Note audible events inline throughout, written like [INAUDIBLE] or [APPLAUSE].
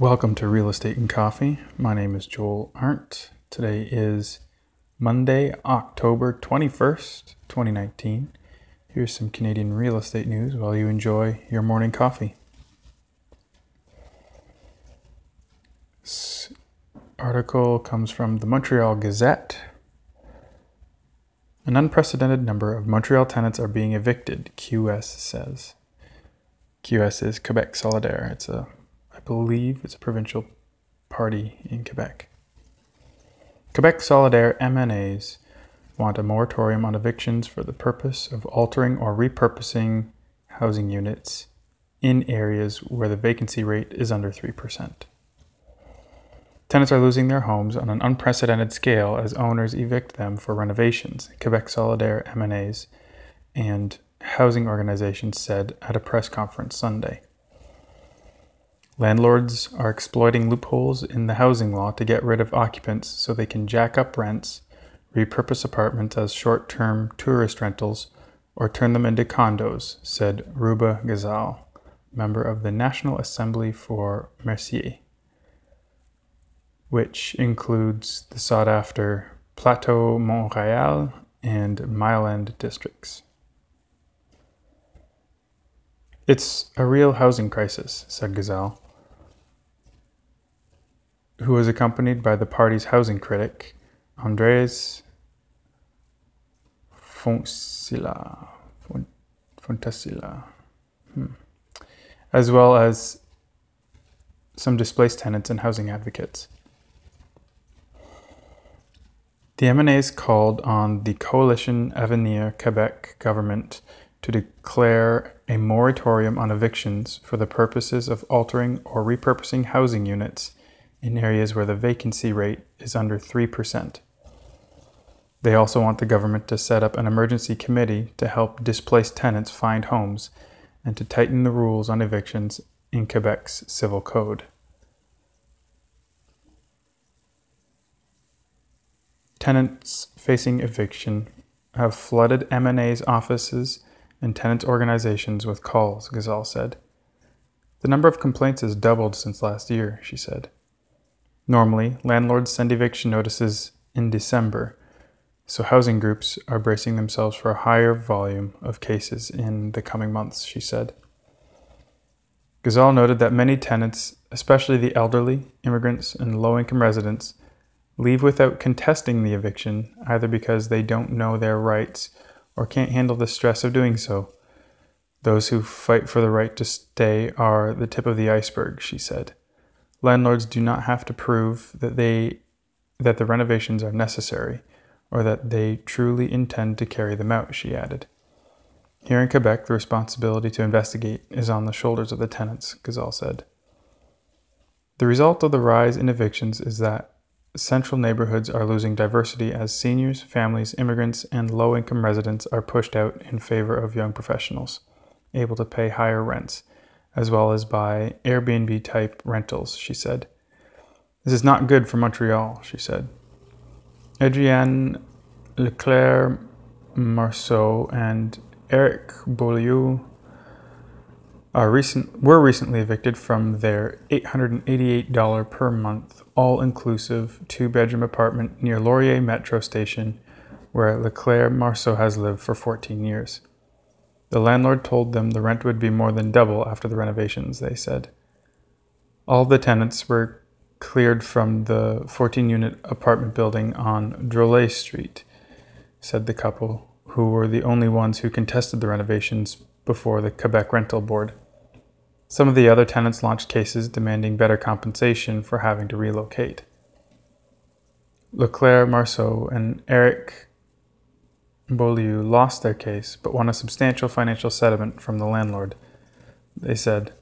Welcome to Real Estate and Coffee. My name is Joel Arndt. Today is Monday, October 21st, 2019. Here's some Canadian real estate news while you enjoy your morning coffee. This article comes from the Montreal Gazette. An unprecedented number of Montreal tenants are being evicted, QS says. QS is Quebec Solidaire. It's a believe it's a provincial party in Quebec. Quebec Solidaire MNAs want a moratorium on evictions for the purpose of altering or repurposing housing units in areas where the vacancy rate is under 3%. Tenants are losing their homes on an unprecedented scale as owners evict them for renovations, Quebec Solidaire MNAs and housing organizations said at a press conference Sunday. Landlords are exploiting loopholes in the housing law to get rid of occupants so they can jack up rents, repurpose apartments as short term tourist rentals, or turn them into condos, said Ruba Ghazal, member of the National Assembly for Mercier, which includes the sought after Plateau Montréal and Mile End districts. It's a real housing crisis, said Ghazal who was accompanied by the party's housing critic, Andres Fontecilla, hmm. as well as some displaced tenants and housing advocates. The MNAs called on the Coalition Avenir Quebec government to declare a moratorium on evictions for the purposes of altering or repurposing housing units in areas where the vacancy rate is under 3%. They also want the government to set up an emergency committee to help displaced tenants find homes and to tighten the rules on evictions in Quebec's civil code. Tenants facing eviction have flooded MNA's offices and tenants' organizations with calls, Ghazal said. The number of complaints has doubled since last year, she said. Normally, landlords send eviction notices in December, so housing groups are bracing themselves for a higher volume of cases in the coming months, she said. Ghazal noted that many tenants, especially the elderly, immigrants, and low income residents, leave without contesting the eviction, either because they don't know their rights or can't handle the stress of doing so. Those who fight for the right to stay are the tip of the iceberg, she said. Landlords do not have to prove that they that the renovations are necessary or that they truly intend to carry them out, she added. Here in Quebec, the responsibility to investigate is on the shoulders of the tenants, Ghazal said. The result of the rise in evictions is that central neighborhoods are losing diversity as seniors, families, immigrants, and low income residents are pushed out in favor of young professionals, able to pay higher rents as well as by Airbnb type rentals, she said. This is not good for Montreal, she said. Adrienne Leclerc Marceau and Eric Beaulieu are recent, were recently evicted from their $888 per month, all inclusive two bedroom apartment near Laurier Metro Station, where Leclerc Marceau has lived for 14 years. The landlord told them the rent would be more than double after the renovations, they said. All the tenants were cleared from the 14 unit apartment building on Drolet Street, said the couple, who were the only ones who contested the renovations before the Quebec Rental Board. Some of the other tenants launched cases demanding better compensation for having to relocate. Leclerc Marceau and Eric Beaulieu lost their case but won a substantial financial settlement from the landlord. They said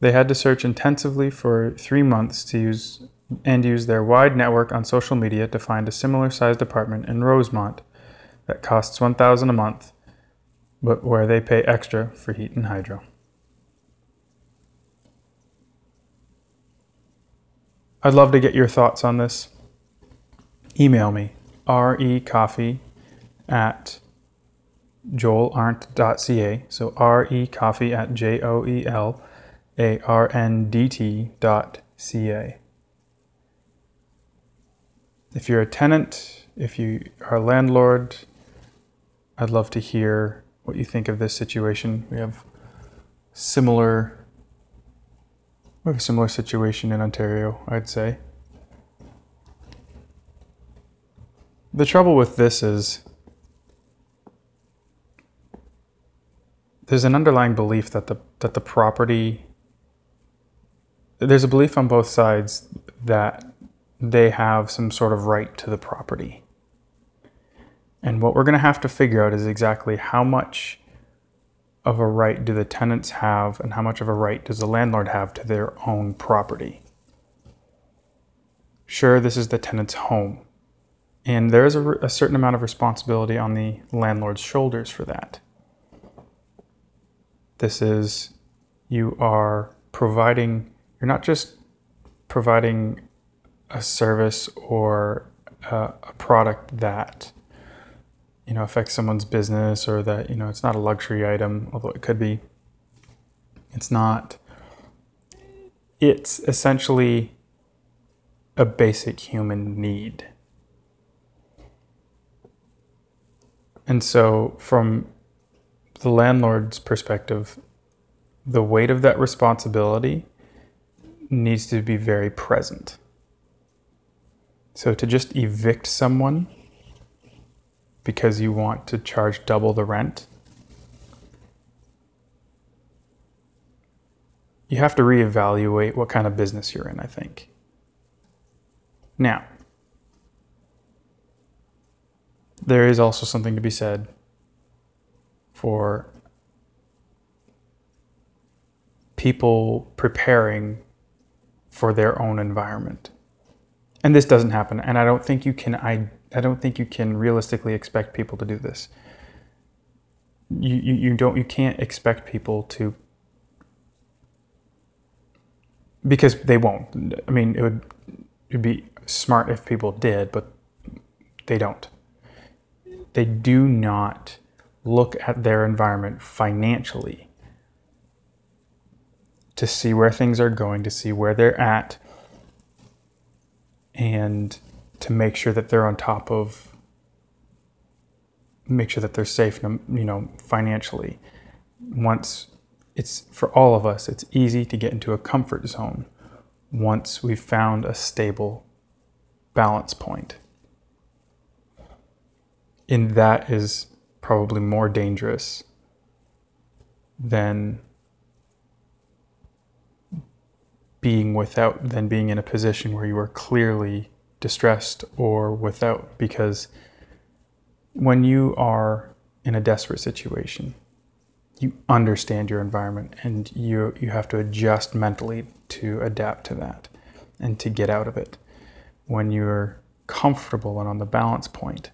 they had to search intensively for three months to use and use their wide network on social media to find a similar sized apartment in Rosemont that costs 1000 a month but where they pay extra for heat and hydro. I'd love to get your thoughts on this. Email me, recoffee at joelarndt.ca. So R E coffee at J O E L A R N D T dot C A. If you're a tenant, if you are a landlord, I'd love to hear what you think of this situation. We have similar we have a similar situation in Ontario, I'd say. The trouble with this is there's an underlying belief that the that the property there's a belief on both sides that they have some sort of right to the property. And what we're going to have to figure out is exactly how much of a right do the tenants have and how much of a right does the landlord have to their own property. Sure, this is the tenant's home, and there is a, a certain amount of responsibility on the landlord's shoulders for that. This is, you are providing, you're not just providing a service or a, a product that you know affects someone's business or that you know it's not a luxury item although it could be. It's not. It's essentially a basic human need. And so from the landlord's perspective the weight of that responsibility needs to be very present so to just evict someone because you want to charge double the rent, you have to reevaluate what kind of business you're in, I think. Now, there is also something to be said for people preparing for their own environment. And this doesn't happen and i don't think you can i, I don't think you can realistically expect people to do this. You, you, you don't you can't expect people to because they won't. I mean it would it'd be smart if people did but they don't. They do not look at their environment financially to see where things are going to see where they're at and to make sure that they're on top of make sure that they're safe you know financially. Once it's for all of us it's easy to get into a comfort zone once we've found a stable balance point. And that is probably more dangerous than being without than being in a position where you are clearly distressed or without because when you are in a desperate situation you understand your environment and you you have to adjust mentally to adapt to that and to get out of it. When you're comfortable and on the balance point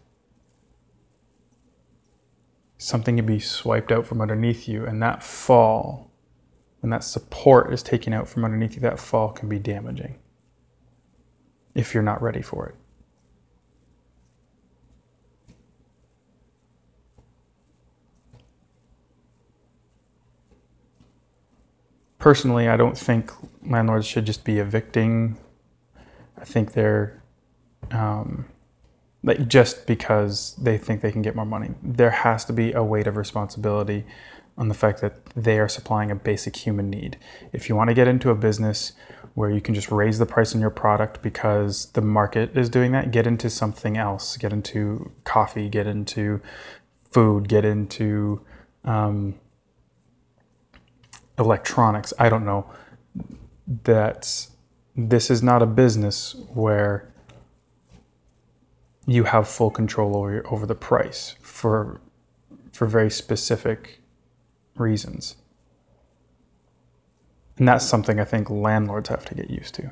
something can be swiped out from underneath you and that fall when that support is taken out from underneath you, that fall can be damaging if you're not ready for it. Personally, I don't think landlords should just be evicting. I think they're um, like just because they think they can get more money. There has to be a weight of responsibility on the fact that they are supplying a basic human need. If you want to get into a business where you can just raise the price on your product because the market is doing that, get into something else. Get into coffee, get into food, get into um, electronics. I don't know. That this is not a business where you have full control over over the price for for very specific reasons. And that's something I think landlords have to get used to.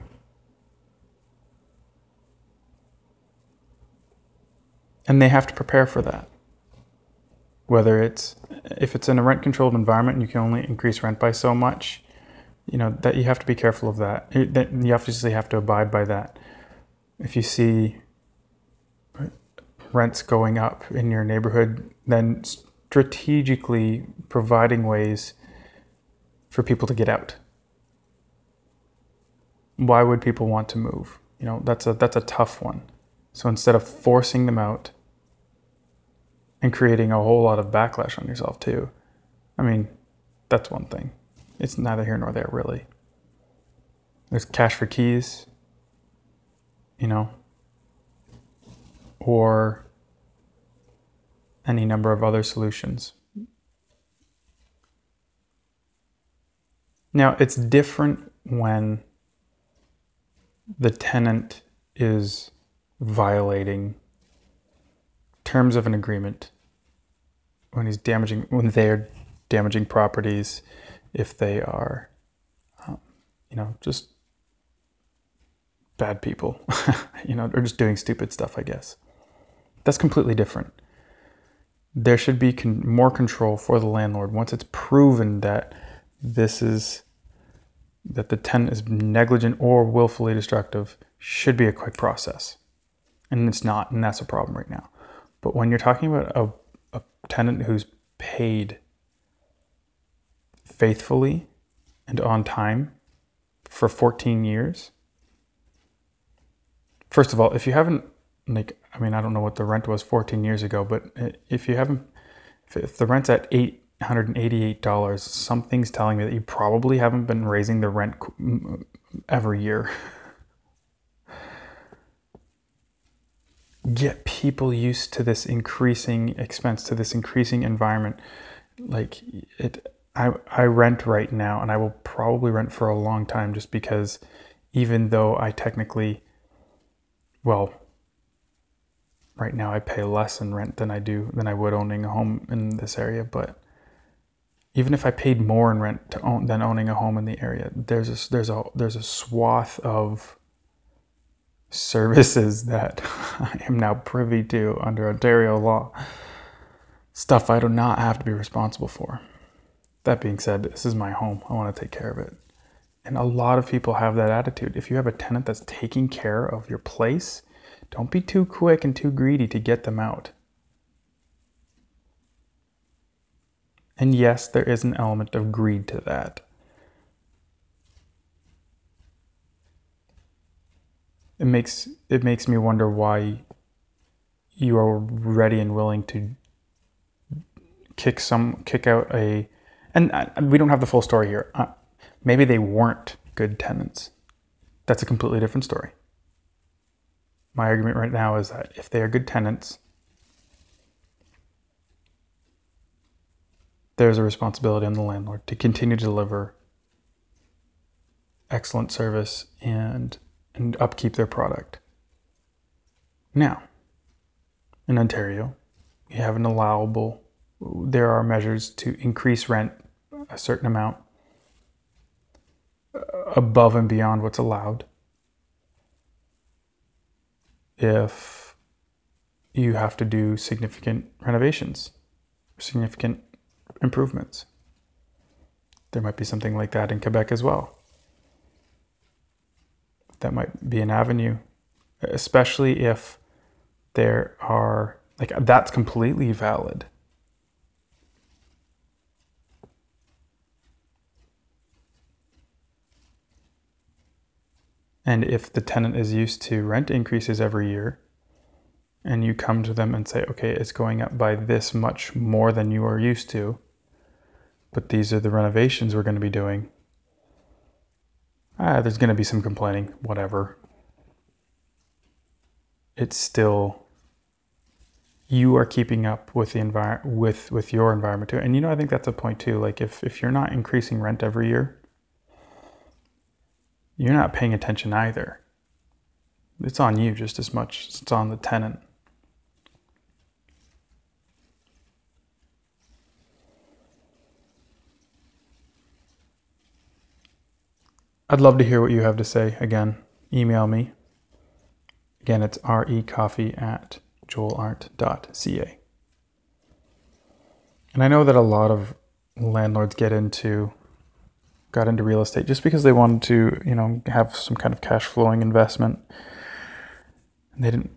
And they have to prepare for that. Whether it's if it's in a rent controlled environment and you can only increase rent by so much, you know, that you have to be careful of that. You obviously have to abide by that. If you see rents going up in your neighborhood, then strategically providing ways for people to get out. why would people want to move? You know, that's a that's a tough one. So instead of forcing them out and creating a whole lot of backlash on yourself too, I mean, that's one thing. It's neither here nor there really. There's cash for keys, you know, or any number of other solutions. Now, it's different when the tenant is violating terms of an agreement, when he's damaging, when they're damaging properties, if they are, um, you know, just bad people, [LAUGHS] you know, or just doing stupid stuff, I guess. That's completely different. There should be con- more control for the landlord once it's proven that this is that the tenant is negligent or willfully destructive should be a quick process. And it's not, and that's a problem right now. But when you're talking about a, a tenant who's paid faithfully and on time for 14 years, first of all, if you haven't, like, I mean, I don't know what the rent was 14 years ago, but if you haven't, if the rent's at eight $188, something's telling me that you probably haven't been raising the rent every year. Get people used to this increasing expense, to this increasing environment. Like it, I, I rent right now and I will probably rent for a long time just because even though I technically, well, right now I pay less in rent than I do than I would owning a home in this area, but even if I paid more in rent to own than owning a home in the area, there's a, there's a there's a swath of services [LAUGHS] that I am now privy to under Ontario law. Stuff I do not have to be responsible for. That being said, this is my home. I want to take care of it. And a lot of people have that attitude. If you have a tenant that's taking care of your place, don't be too quick and too greedy to get them out. And yes, there is an element of greed to that. It makes it makes me wonder why you are ready and willing to kick some kick out a and we don't have the full story here. Uh, maybe they weren't good tenants. That's a completely different story. My argument right now is that if they are good tenants, there's a responsibility on the landlord to continue to deliver excellent service and and upkeep their product. Now, in Ontario, you have an allowable there are measures to increase rent a certain amount uh, above and beyond what's allowed if you have to do significant renovations, significant improvements. There might be something like that in Quebec as well. That might be an avenue, especially if there are, like, that's completely valid. And if the tenant is used to rent increases every year, and you come to them and say, okay, it's going up by this much more than you are used to, but these are the renovations we're going to be doing. Ah, there's going to be some complaining, whatever. It's still you are keeping up with the environment with with your environment too. And you know, I think that's a point too. Like if if you're not increasing rent every year, you're not paying attention either. It's on you just as much as it's on the tenant. I'd love to hear what you have to say. Again, email me. Again, it's recoffee at joelarndt.ca. And I know that a lot of landlords get into got into real estate just because they wanted to, you know, have some kind of cash flowing investment. They didn't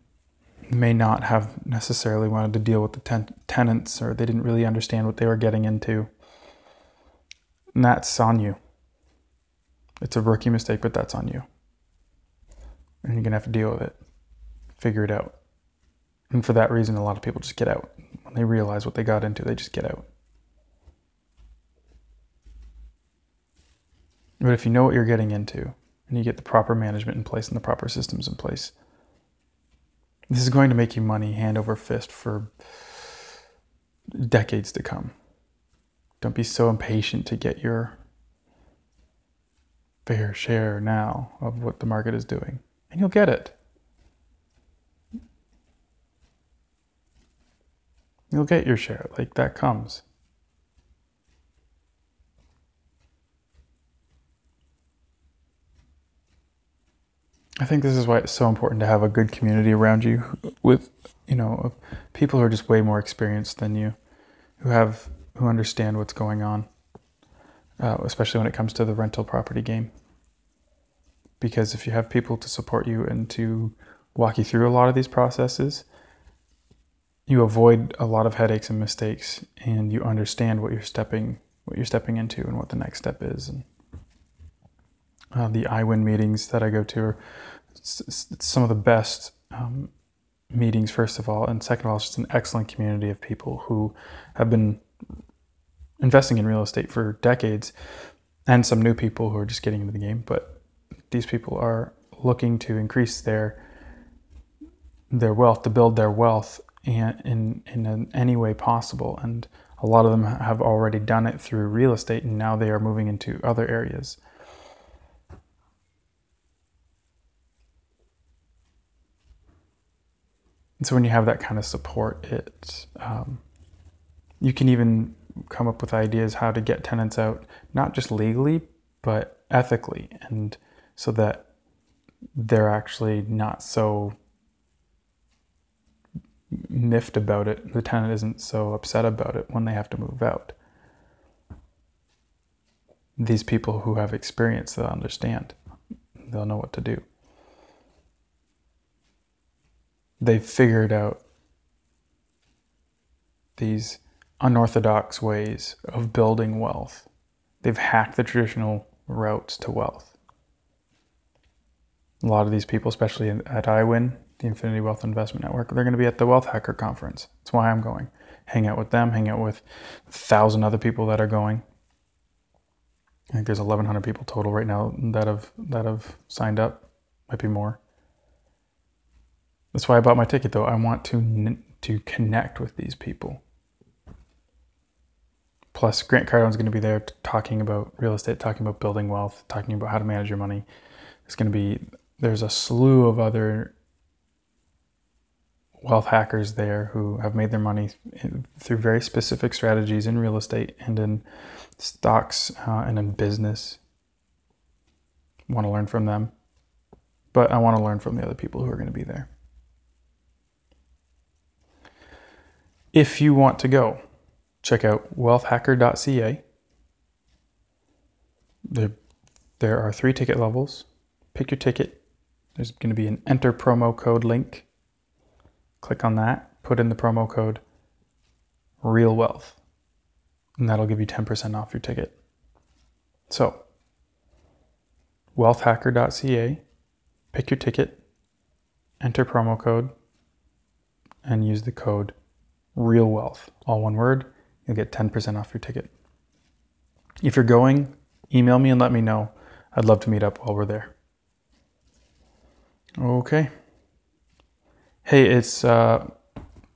may not have necessarily wanted to deal with the ten- tenants or they didn't really understand what they were getting into. And that's on you. It's a rookie mistake, but that's on you. and you're going to have to deal with it, figure it out. And for that reason, a lot of people just get out. When they realize what they got into, they just get out. But if you know what you're getting into and you get the proper management in place and the proper systems in place, this is going to make you money hand over fist for decades to come. Don't be so impatient to get your fair share now of what the market is doing, and you'll get it. You'll get your share, like that comes. I think this is why it's so important to have a good community around you with, you know, people who are just way more experienced than you, who have, who understand what's going on, uh, especially when it comes to the rental property game. Because if you have people to support you and to walk you through a lot of these processes, you avoid a lot of headaches and mistakes, and you understand what you're stepping, what you're stepping into, and what the next step is. And, uh, the iWin meetings that I go to are some of the best um, meetings, first of all. And second of all, it's just an excellent community of people who have been investing in real estate for decades and some new people who are just getting into the game. But these people are looking to increase their their wealth, to build their wealth in, in, in any way possible. And a lot of them have already done it through real estate, and now they are moving into other areas. So when you have that kind of support, it um, you can even come up with ideas how to get tenants out, not just legally, but ethically, and so that they're actually not so miffed about it. The tenant isn't so upset about it when they have to move out. These people who have experience, they'll understand. They'll know what to do. They've figured out these unorthodox ways of building wealth. They've hacked the traditional routes to wealth. A lot of these people, especially at iWin, the Infinity Wealth Investment Network, they're going to be at the Wealth Hacker Conference. That's why I'm going. Hang out with them, hang out with a thousand other people that are going. I think there's 1,100 people total right now that have that have signed up. Might be more. That's why I bought my ticket, though. I want to to connect with these people. Plus, Grant Cardone's going to be there talking about real estate, talking about building wealth, talking about how to manage your money. It's going to be there's a slew of other wealth hackers there who have made their money through very specific strategies in real estate and in stocks uh, and in business. I want to learn from them, but I want to learn from the other people who are going to be there. If you want to go, check out wealthhacker.ca. There, there are three ticket levels. Pick your ticket. There's going to be an enter promo code link. Click on that, put in the promo code Real Wealth, and that'll give you 10% off your ticket. So, wealthhacker.ca, pick your ticket, enter promo code, and use the code real wealth, all one word. You'll get 10% off your ticket. If you're going, email me and let me know. I'd love to meet up while we're there. Okay. Hey, it's uh,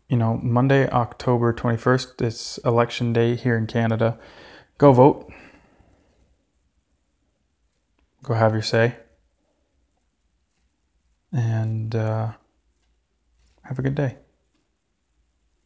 you know Monday, October 21st. It's election day here in Canada. Go vote. Go have your say. And uh, have a good day.